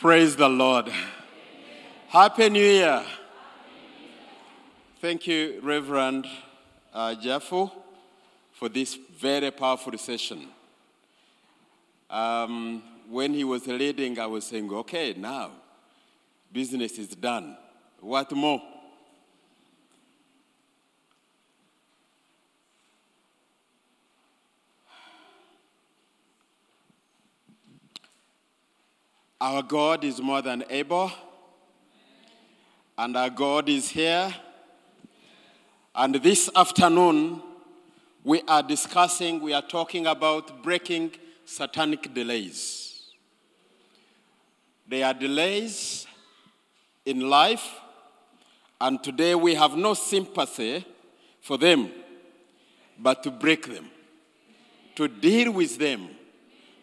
Praise the Lord. Happy New Year. Thank you, Reverend uh, for this very powerful session. Um, when he was leading, I was saying, okay, now business is done. What more? Our God is more than able, and our God is here. And this afternoon, we are discussing, we are talking about breaking satanic delays. There are delays in life, and today we have no sympathy for them, but to break them, to deal with them,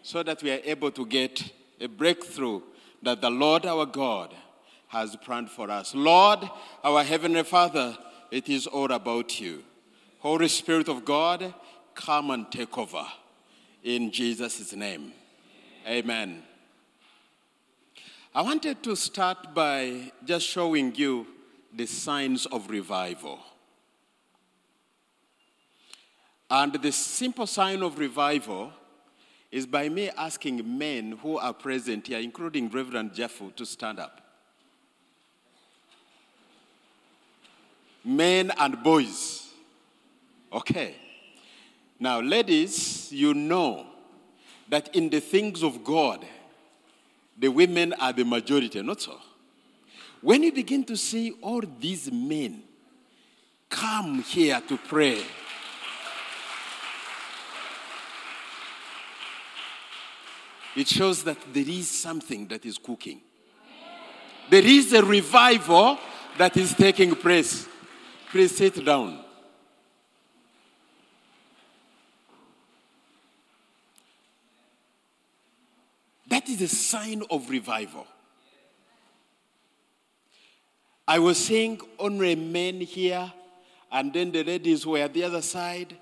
so that we are able to get a breakthrough that the Lord our God has planned for us. Lord, our Heavenly Father, it is all about you. Holy Spirit of God, come and take over. In Jesus' name. Amen. I wanted to start by just showing you the signs of revival. And the simple sign of revival is by me asking men who are present here, including Reverend Jeffo, to stand up. Men and boys. Okay. Now, ladies, you know that in the things of God, the women are the majority, not so? When you begin to see all these men come here to pray, it shows that there is something that is cooking. There is a revival that is taking place. Please sit down. That is a sign of revival. I was seeing only men here, and then the ladies were at the other side,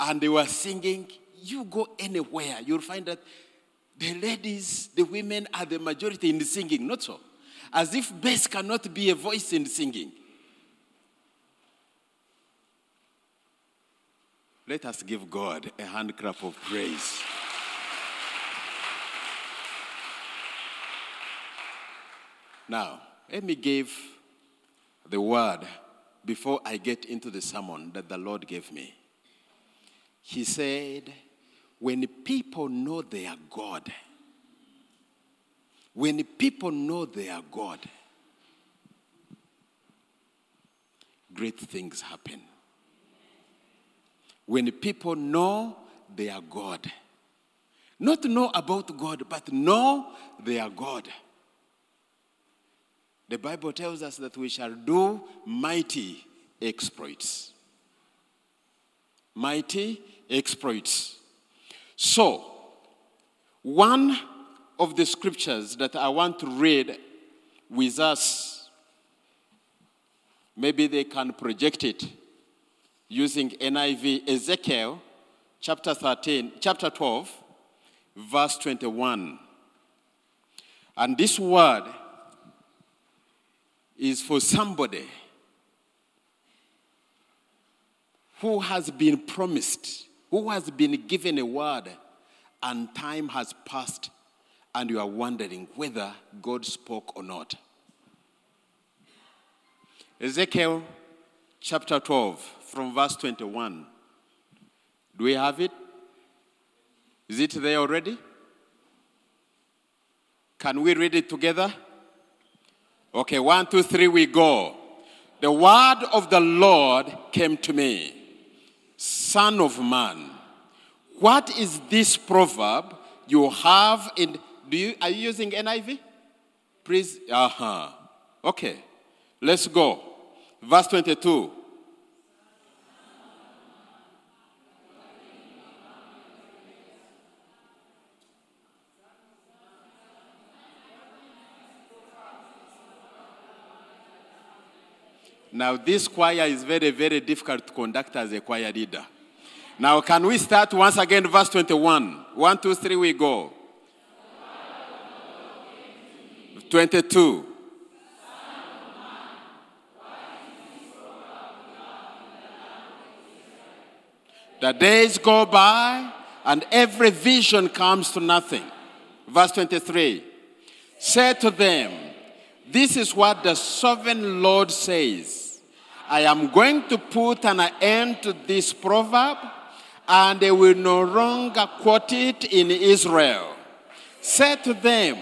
and they were singing. You go anywhere, you'll find that the ladies, the women are the majority in the singing, not so. As if bass cannot be a voice in singing. Let us give God a hand clap of praise. Now, let me give the word before I get into the sermon that the Lord gave me. He said, when people know they are God, when people know they are God, great things happen. When people know they are God, not know about God, but know they are God. The Bible tells us that we shall do mighty exploits. Mighty exploits. So, one of the scriptures that I want to read with us, maybe they can project it using NIV, Ezekiel chapter 13, chapter 12, verse 21. And this word is for somebody who has been promised who has been given a word and time has passed and you are wondering whether God spoke or not. Ezekiel chapter 12, from verse 21. Do we have it? Is it there already? Can we read it together? Okay, one, two, three, we go. The word of the Lord came to me Son of man, what is this proverb you have in do you are you using NIV? Please, uh-huh. Okay. Let's go. Verse 22. Now, this choir is very, very difficult to conduct as a choir leader. Now, can we start once again, verse 21? One, two, three, we go. 22. The days go by and every vision comes to nothing. Verse 23 Say to them, This is what the sovereign Lord says I am going to put an end to this proverb, and they will no longer quote it in Israel. Say to them,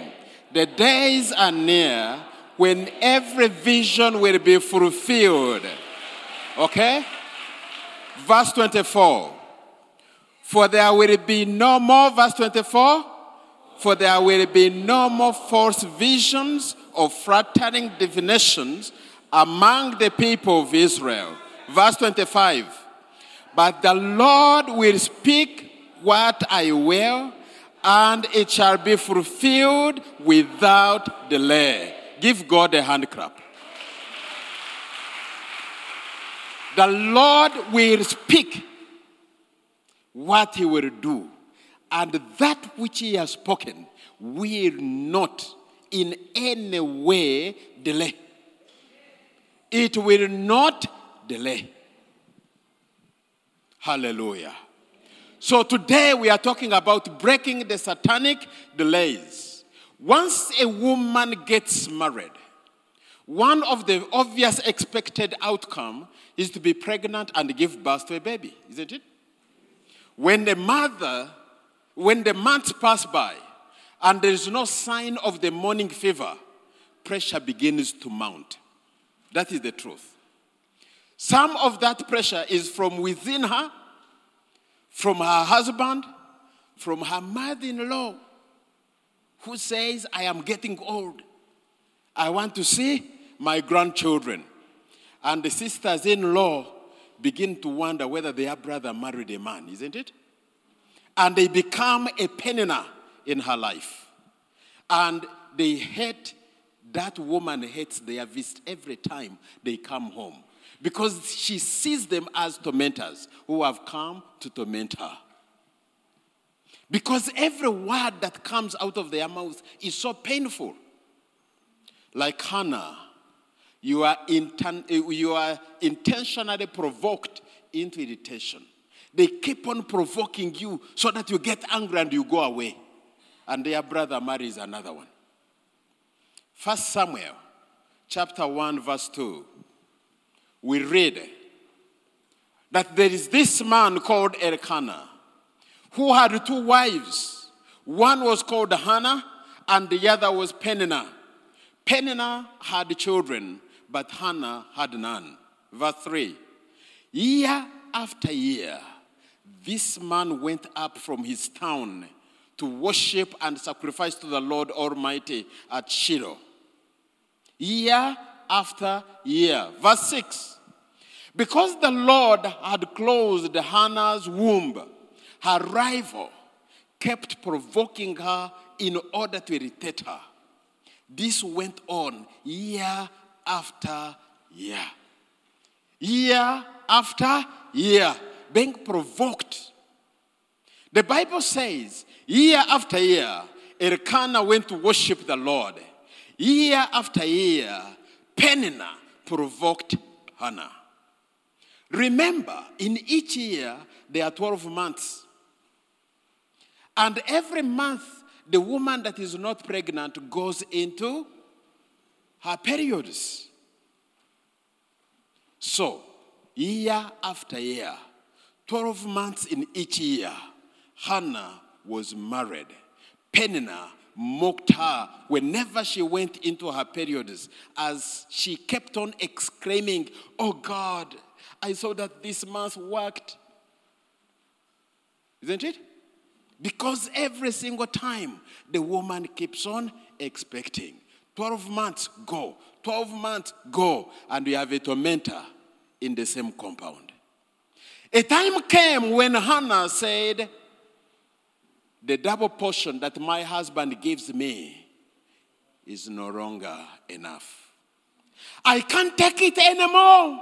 The days are near when every vision will be fulfilled. Okay? Verse 24. For there will be no more, verse 24, for there will be no more false visions or flattering divinations among the people of Israel. Verse 25, but the Lord will speak what I will, and it shall be fulfilled without delay. Give God a hand clap. The Lord will speak what he will do. And that which he has spoken will not in any way delay. It will not delay. Hallelujah. So today we are talking about breaking the satanic delays. Once a woman gets married, one of the obvious expected outcome is to be pregnant and give birth to a baby, isn't it? When the mother, when the months pass by and there is no sign of the morning fever, pressure begins to mount. That is the truth. Some of that pressure is from within her, from her husband, from her mother in law, who says, I am getting old. I want to see my grandchildren. And the sisters in law begin to wonder whether their brother married a man, isn't it? And they become a Peninnah in her life. And they hate, that woman hates their visit every time they come home because she sees them as tormentors who have come to torment her. Because every word that comes out of their mouth is so painful. Like Hannah, you are, inten- you are intentionally provoked into irritation. They keep on provoking you so that you get angry and you go away. And their brother marries another one. First Samuel chapter 1, verse 2. We read that there is this man called Elkanah who had two wives. One was called Hannah and the other was Peninnah. Peninnah had children, but Hannah had none. Verse 3 Year after year, this man went up from his town to worship and sacrifice to the Lord Almighty at Shiloh. Year after year. Verse 6 Because the Lord had closed Hannah's womb, her rival kept provoking her in order to irritate her. This went on year after year. Year after year, being provoked. The Bible says, year after year, Elkanah went to worship the Lord. Year after year, Peninnah provoked Hannah. Remember, in each year, there are 12 months. And every month, the woman that is not pregnant goes into her periods. So, year after year, 12 months in each year, Hannah was married. Peninnah mocked her whenever she went into her periods as she kept on exclaiming, Oh God, I saw that this month worked. Isn't it? Because every single time the woman keeps on expecting. 12 months go, 12 months go, and we have a tormentor in the same compound. A time came when Hannah said, The double portion that my husband gives me is no longer enough. I can't take it anymore.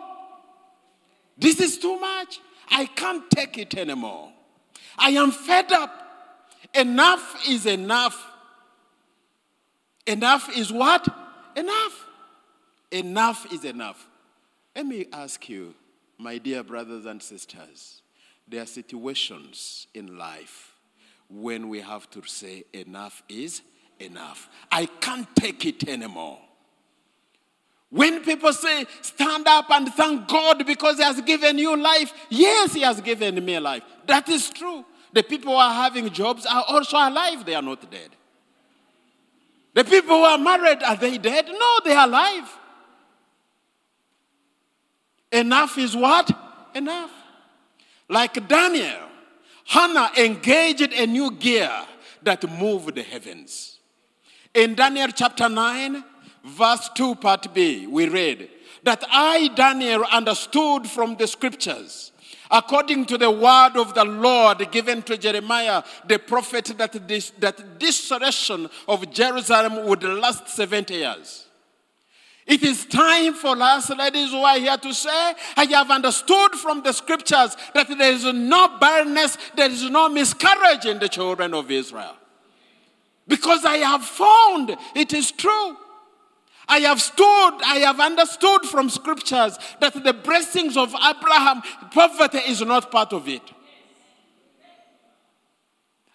This is too much. I can't take it anymore. I am fed up. Enough is enough. Enough is what? Enough. Enough is enough. Let me ask you, my dear brothers and sisters, there are situations in life when we have to say, enough is enough. I can't take it anymore. When people say, stand up and thank God because He has given you life, yes, He has given me life. That is true. The people who are having jobs are also alive, they are not dead. The people who are married, are they dead? No, they are alive. Enough is what? Enough. Like Daniel, Hannah engaged a new gear that moved the heavens. In Daniel chapter 9, verse 2, part B, we read that I, Daniel, understood from the scriptures, according to the word of the Lord given to Jeremiah, the prophet, that this, that desolation of Jerusalem would last 70 years. It is time for us, ladies who are here to say, I have understood from the scriptures that there is no barrenness, there is no miscarriage in the children of Israel. Because I have found it is true. I have stood, I have understood from scriptures that the blessings of Abraham, poverty is not part of it.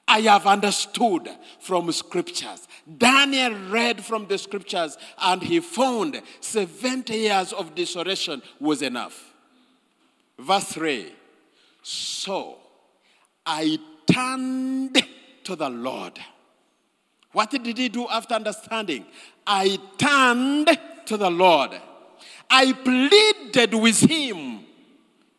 I have understood from scriptures. Daniel read from the scriptures and he found 70 years of desolation was enough. Verse 3 So I turned to the Lord. What did he do after understanding? I turned to the Lord. I pleaded with him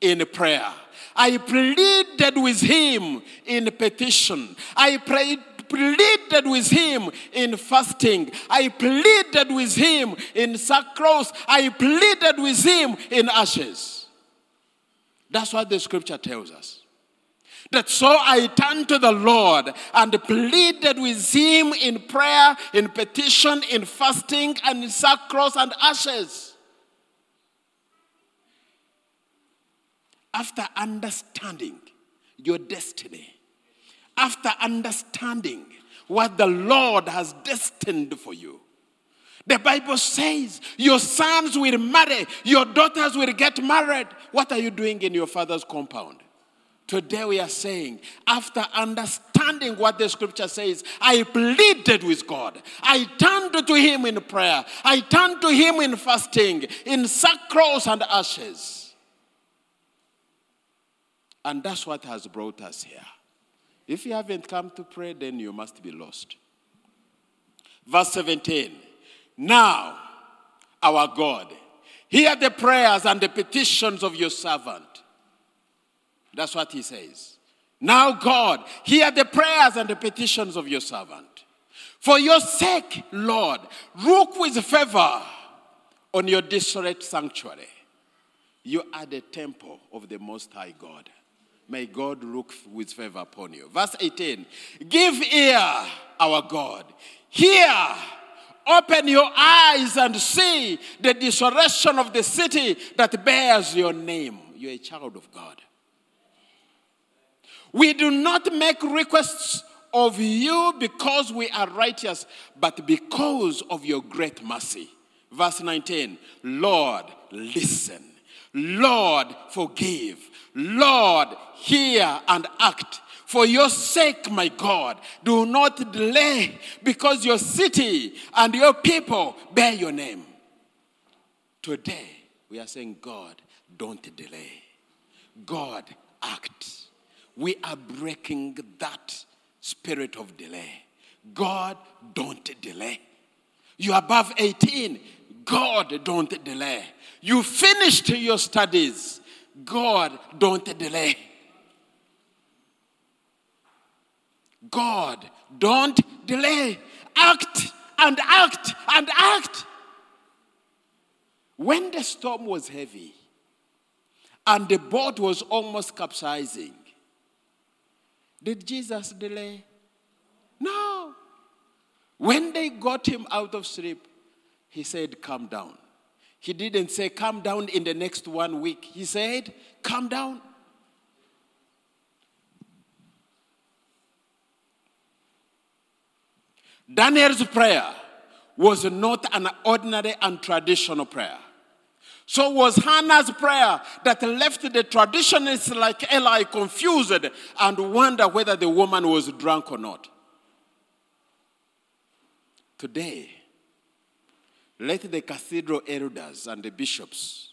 in prayer. I pleaded with him in petition. I prayed, pleaded with him in fasting. I pleaded with him in sackcloth. I pleaded with him in ashes. That's what the scripture tells us. That so I turned to the Lord and pleaded with him in prayer, in petition, in fasting, and in sackcloth and ashes. After understanding your destiny, after understanding what the Lord has destined for you, the Bible says your sons will marry, your daughters will get married. What are you doing in your father's compound? Today we are saying, after understanding what the scripture says, I pleaded with God. I turned to Him in prayer. I turned to Him in fasting, in sackcloth and ashes. And that's what has brought us here. If you haven't come to pray, then you must be lost. Verse 17 Now, our God, hear the prayers and the petitions of your servant that's what he says. Now, God, hear the prayers and the petitions of your servant. For your sake, Lord, look with favor on your desolate sanctuary. You are the temple of the Most High God. May God look with favor upon you. Verse 18 Give ear, our God. Hear, open your eyes and see the desolation of the city that bears your name. You're a child of God. We do not make requests of you because we are righteous, but because of your great mercy. Verse 19 Lord, listen. Lord, forgive. Lord, hear and act. For your sake, my God, do not delay because your city and your people bear your name. Today, we are saying, God, don't delay. God, act we are breaking that spirit of delay. God, don't delay. You're above 18. God, don't delay. You finished your studies. God, don't delay. God, don't delay. Act and act and act. When the storm was heavy and the boat was almost capsizing, did Jesus delay? No. When they got him out of sleep, he said, Calm down. He didn't say, Come down in the next one week. He said, Come down. Daniel's prayer was not an ordinary and traditional prayer. So was Hannah's prayer that left the traditionalists like Eli confused and wonder whether the woman was drunk or not. Today, let the cathedral elders and the bishops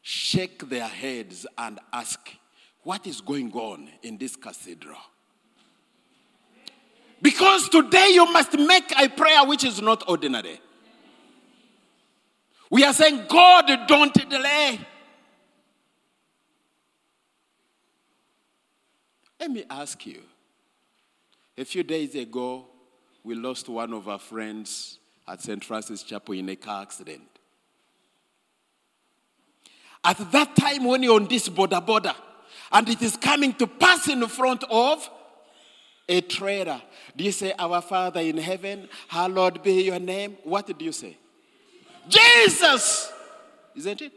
shake their heads and ask, What is going on in this cathedral? Because today you must make a prayer which is not ordinary. We are saying, God, don't delay. Let me ask you. A few days ago, we lost one of our friends at St. Francis Chapel in a car accident. At that time, when you're on this border border, and it is coming to pass in front of a trailer, do you say, Our Father in heaven, hallowed be your name? What do you say? Jesus! Isn't it?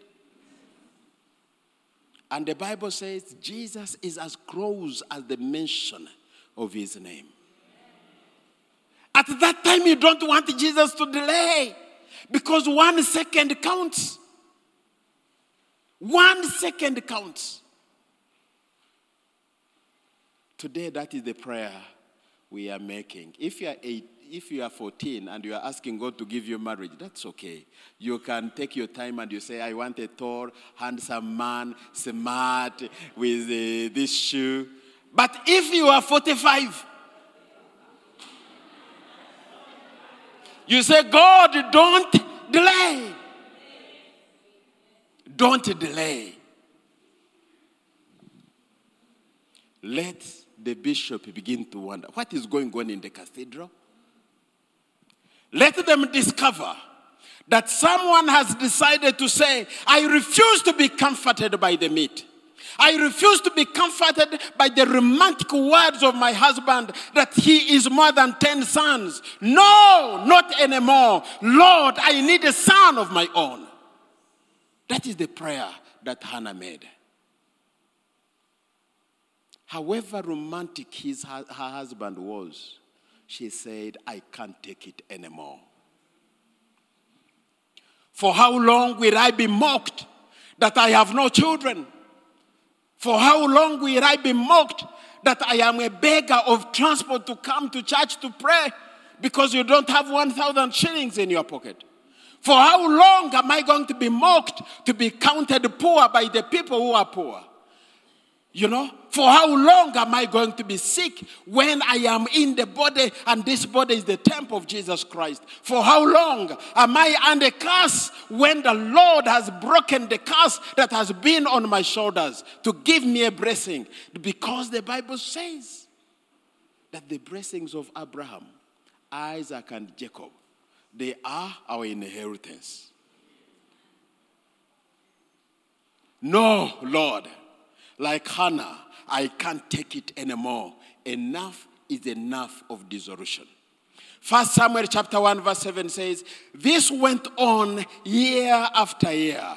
And the Bible says Jesus is as close as the mention of his name. At that time, you don't want Jesus to delay because one second counts. One second counts. Today, that is the prayer we are making. If you are eight, if you are 14 and you are asking God to give you marriage, that's okay. You can take your time and you say, I want a tall, handsome man, smart, with uh, this shoe. But if you are 45, You say, God, don't delay. Don't delay. Let the bishop begin to wonder what is going on in the cathedral. Let them discover that someone has decided to say, I refuse to be comforted by the meat. I refuse to be comforted by the romantic words of my husband that he is more than 10 sons. No, not anymore. Lord, I need a son of my own. That is the prayer that Hannah made. However romantic his, her husband was, she said, I can't take it anymore. For how long will I be mocked that I have no children? For how long will I be mocked that I am a beggar of transport to come to church to pray because you don't have 1,000 shillings in your pocket? For how long am I going to be mocked to be counted poor by the people who are poor? You know, for how long am I going to be sick when I am in the body and this body is the temple of Jesus Christ? For how long am I under curse when the Lord has broken the curse that has been on my shoulders to give me a blessing? Because the Bible says that the blessings of Abraham, Isaac, and Jacob, they are our inheritance. No, Lord like Hannah, I can't take it anymore. Enough is enough of dissolution. First Samuel chapter 1, verse 7 says, This went on year after year.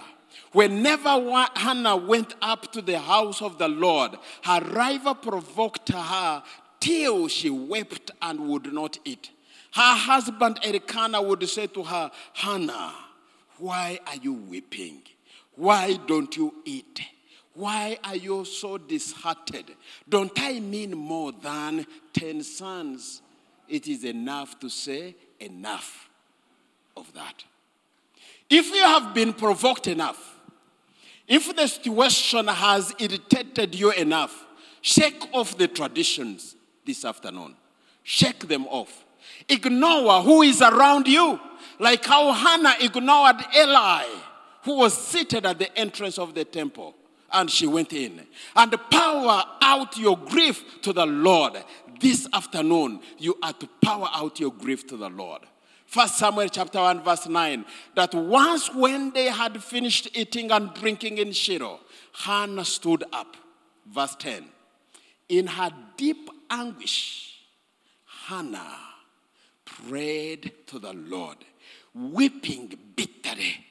Whenever Hannah went up to the house of the Lord, her rival provoked her till she wept and would not eat. Her husband Elkanah would say to her, Hannah, why are you weeping? Why don't you eat? Why are you so disheartened? Don't I mean more than 10 sons? It is enough to say, enough of that. If you have been provoked enough, if the situation has irritated you enough, shake off the traditions this afternoon. Shake them off. Ignore who is around you, like how Hannah ignored Eli, who was seated at the entrance of the temple and she went in. And power out your grief to the Lord. This afternoon, you are to power out your grief to the Lord. First Samuel chapter 1, verse 9. That once when they had finished eating and drinking in Shiloh, Hannah stood up. Verse 10. In her deep anguish, Hannah prayed to the Lord, weeping bitterly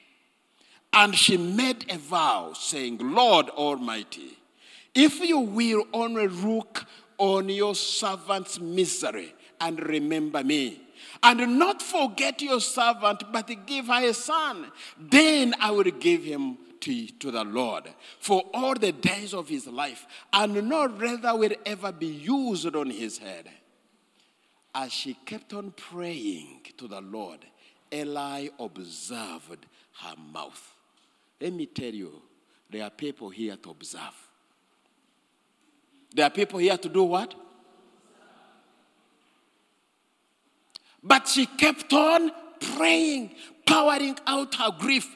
and she made a vow, saying, Lord Almighty, if you will only look on your servant's misery and remember me, and not forget your servant, but give her a son. Then I will give him to, to the Lord for all the days of his life, and no rather will ever be used on his head. As she kept on praying to the Lord, Eli observed her mouth. Let me tell you, there are people here to observe. There are people here to do what? But she kept on praying, pouring out her grief.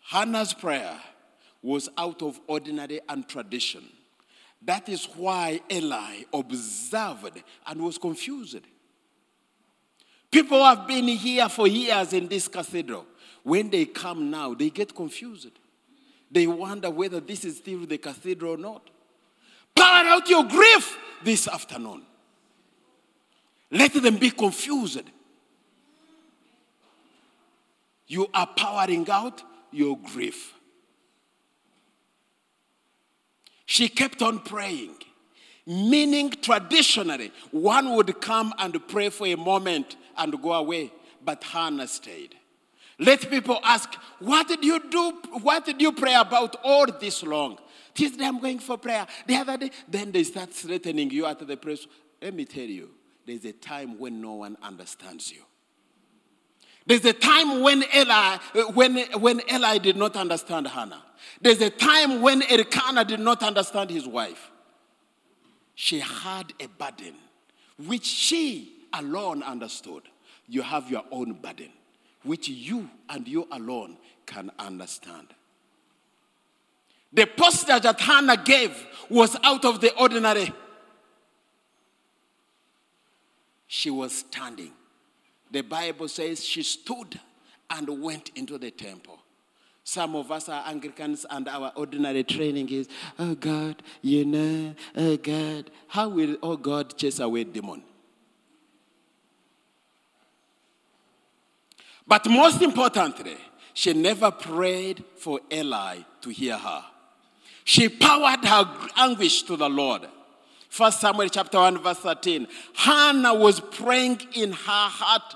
Hannah's prayer was out of ordinary and tradition. That is why Eli observed and was confused. People have been here for years in this cathedral. When they come now, they get confused. They wonder whether this is still the cathedral or not. Pour out your grief this afternoon. Let them be confused. You are powering out your grief. She kept on praying, meaning traditionally, one would come and pray for a moment and go away, but Hannah stayed. Let people ask, What did you do? What did you pray about all this long? Tuesday, I'm going for prayer. The other day, then they start threatening you at the press. Let me tell you, there's a time when no one understands you. There's a time when Eli, when, when Eli did not understand Hannah. There's a time when Elkanah did not understand his wife. She had a burden which she alone understood. You have your own burden, which you and you alone can understand. The posture that Hannah gave was out of the ordinary. She was standing the Bible says she stood and went into the temple. Some of us are Anglicans and our ordinary training is, oh God, you know, oh God. How will, oh God, chase away demon? But most importantly, she never prayed for Eli to hear her. She poured her anguish to the Lord. First Samuel chapter 1, verse 13. Hannah was praying in her heart,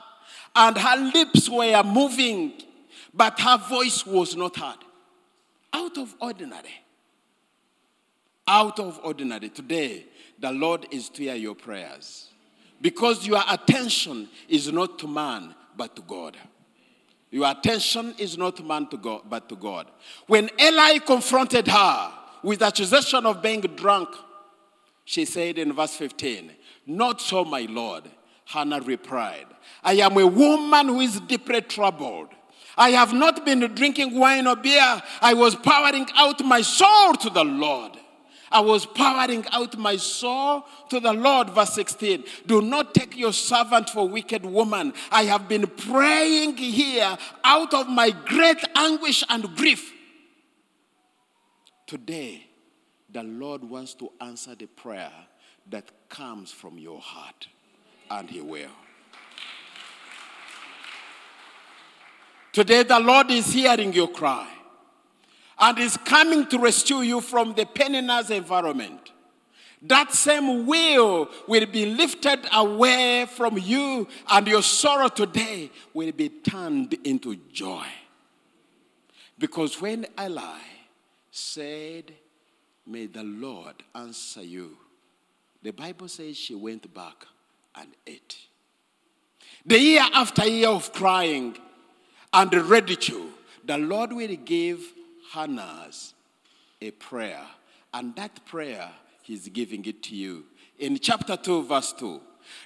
and her lips were moving, but her voice was not heard. Out of ordinary. Out of ordinary. Today, the Lord is to hear your prayers. Because your attention is not to man, but to God. Your attention is not man to God, but to God. When Eli confronted her with the accusation of being drunk, she said in verse 15, Not so, my Lord. Hannah replied, I am a woman who is deeply troubled. I have not been drinking wine or beer. I was pouring out my soul to the Lord. I was pouring out my soul to the Lord. Verse 16. Do not take your servant for wicked woman. I have been praying here out of my great anguish and grief. Today, the Lord wants to answer the prayer that comes from your heart, and He will. Today, the Lord is hearing your cry and is coming to rescue you from the penniless environment. That same will will be lifted away from you, and your sorrow today will be turned into joy. Because when Eli said, May the Lord answer you. The Bible says she went back and ate. The year after year of crying and ridicule, the Lord will give Hannah's a prayer. And that prayer, He's giving it to you. In chapter 2, verse 2,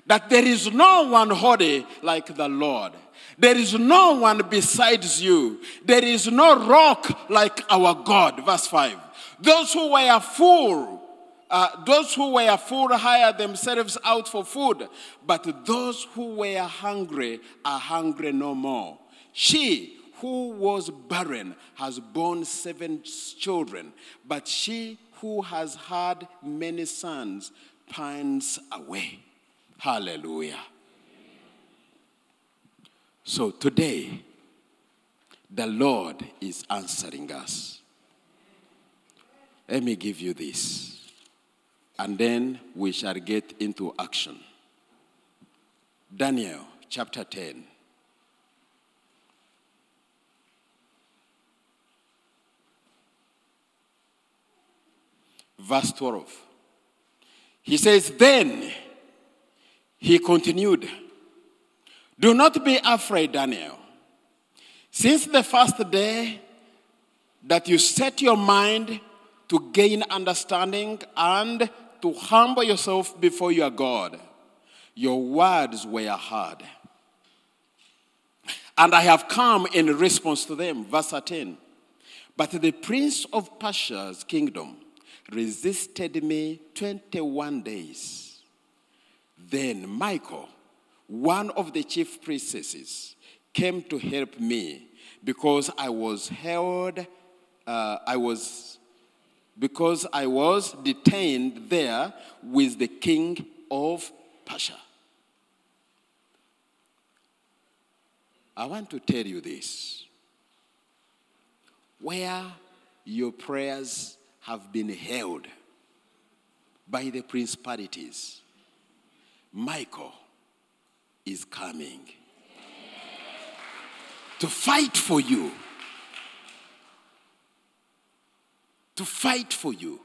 that there is no one holy like the Lord. There is no one besides you. There is no rock like our God. Verse 5. Those who were full, uh, those who were full hired themselves out for food, but those who were hungry are hungry no more. She who was barren has borne seven children, but she who has had many sons pines away. Hallelujah. So today, the Lord is answering us. Let me give you this, and then we shall get into action. Daniel chapter 10. Verse 12. He says, Then he continued, Do not be afraid, Daniel. Since the first day that you set your mind to gain understanding and to humble yourself before your God, your words were heard. And I have come in response to them. Verse 13. But the prince of Persia's kingdom resisted me 21 days. Then Michael, one of the chief priestesses, came to help me because I was held, uh, I was, because I was detained there with the king of Persia. I want to tell you this. Where your prayers have been held by the principalities, Michael is coming to fight for you. To fight for you.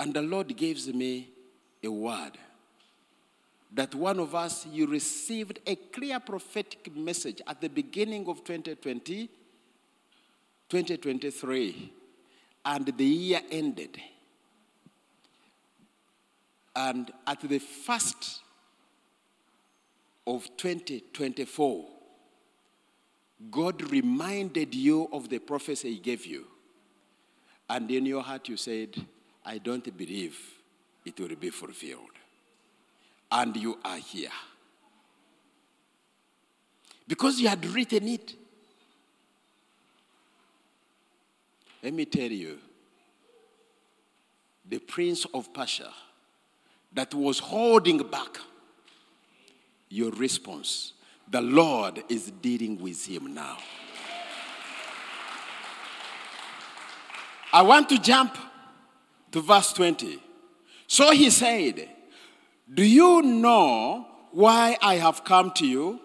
And the Lord gives me a word that one of us, you received a clear prophetic message at the beginning of 2020, 2023, and the year ended. And at the first of 2024, God reminded you of the prophecy He gave you. And in your heart, you said, I don't believe it will be fulfilled and you are here. Because you had written it. Let me tell you, the prince of Persia that was holding back your response, the Lord is dealing with him now. I want to jump to verse 20. So he said, do you know why I have come to you?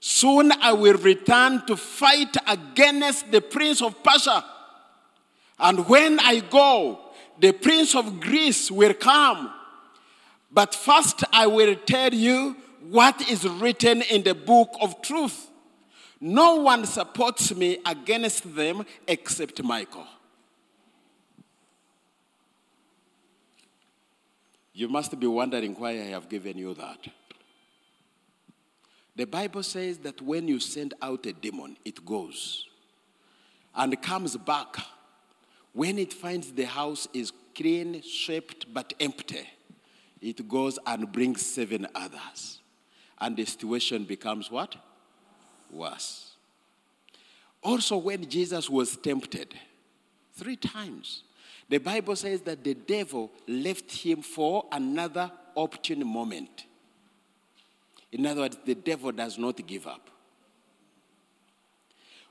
Soon I will return to fight against the prince of Persia. And when I go, the prince of Greece will come. But first I will tell you what is written in the book of truth. No one supports me against them except Michael. You must be wondering why I have given you that. The Bible says that when you send out a demon, it goes and comes back. When it finds the house is clean, swept, but empty, it goes and brings seven others. And the situation becomes what? Worse. Also, when Jesus was tempted, three times, the Bible says that the devil left him for another opportune moment. In other words, the devil does not give up.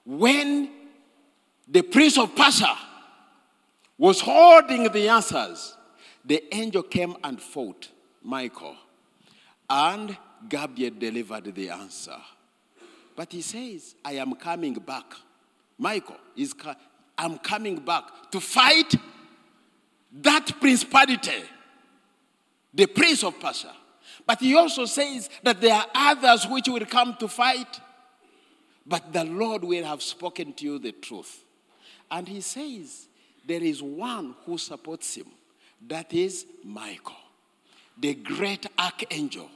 When the prince of Persia was holding the answers, the angel came and fought Michael, and Gabriel delivered the answer. But he says, I am coming back. Michael is, I'm coming back to fight that principality, the prince of Persia. But he also says that there are others which will come to fight, but the Lord will have spoken to you the truth. And he says there is one who supports him, that is Michael, the great archangel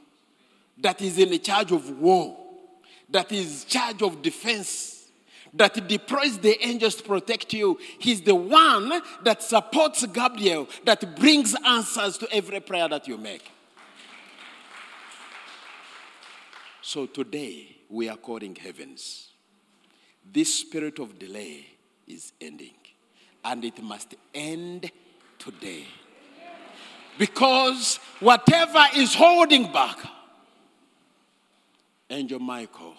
that is in charge of war, that is charge of defense that deploys the angels to protect you. He's the one that supports Gabriel, that brings answers to every prayer that you make. So today, we are calling heavens. This spirit of delay is ending, and it must end today. Because whatever is holding back, Angel Michael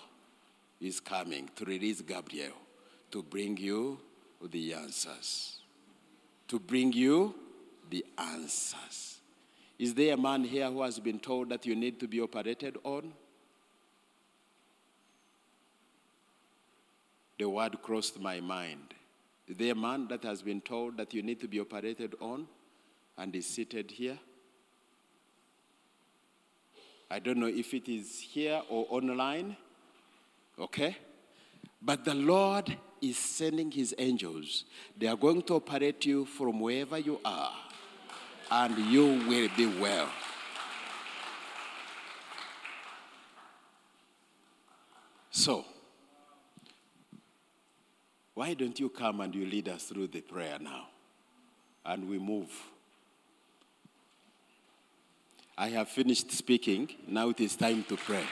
is coming to release Gabriel to bring you the answers. To bring you the answers. Is there a man here who has been told that you need to be operated on? The word crossed my mind. A man that has been told that you need to be operated on and is seated here? I don't know if it is here or online. Okay? But the Lord is sending his angels. They are going to operate you from wherever you are, and you will be well. So, why don't you come and you lead us through the prayer now? And we move. I have finished speaking. Now it is time to pray.